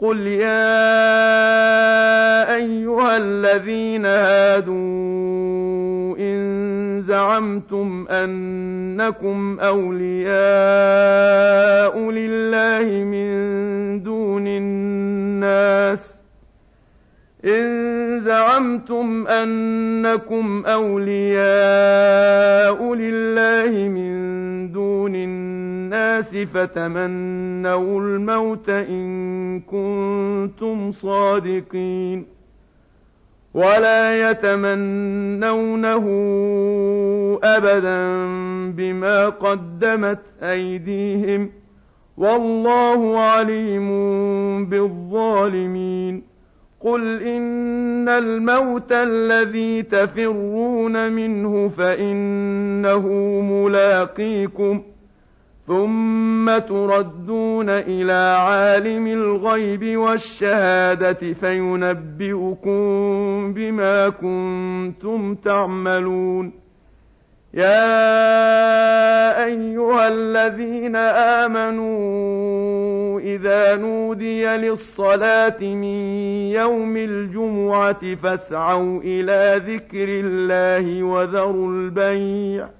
قل يا أيها الذين هادوا إن زعمتم أنكم أولياء لله من دون الناس إن زعمتم أنكم أولياء لله من دون الناس فتمنوا الموت إن كنتم صادقين ولا يتمنونه أبدا بما قدمت أيديهم والله عليم بالظالمين قل إن الموت الذي تفرون منه فإنه ملاقيكم ثم تردون إلى عالم الغيب والشهادة فينبئكم بما كنتم تعملون يا أيها الذين آمنوا إذا نودي للصلاة من يوم الجمعة فاسعوا إلى ذكر الله وذروا البيع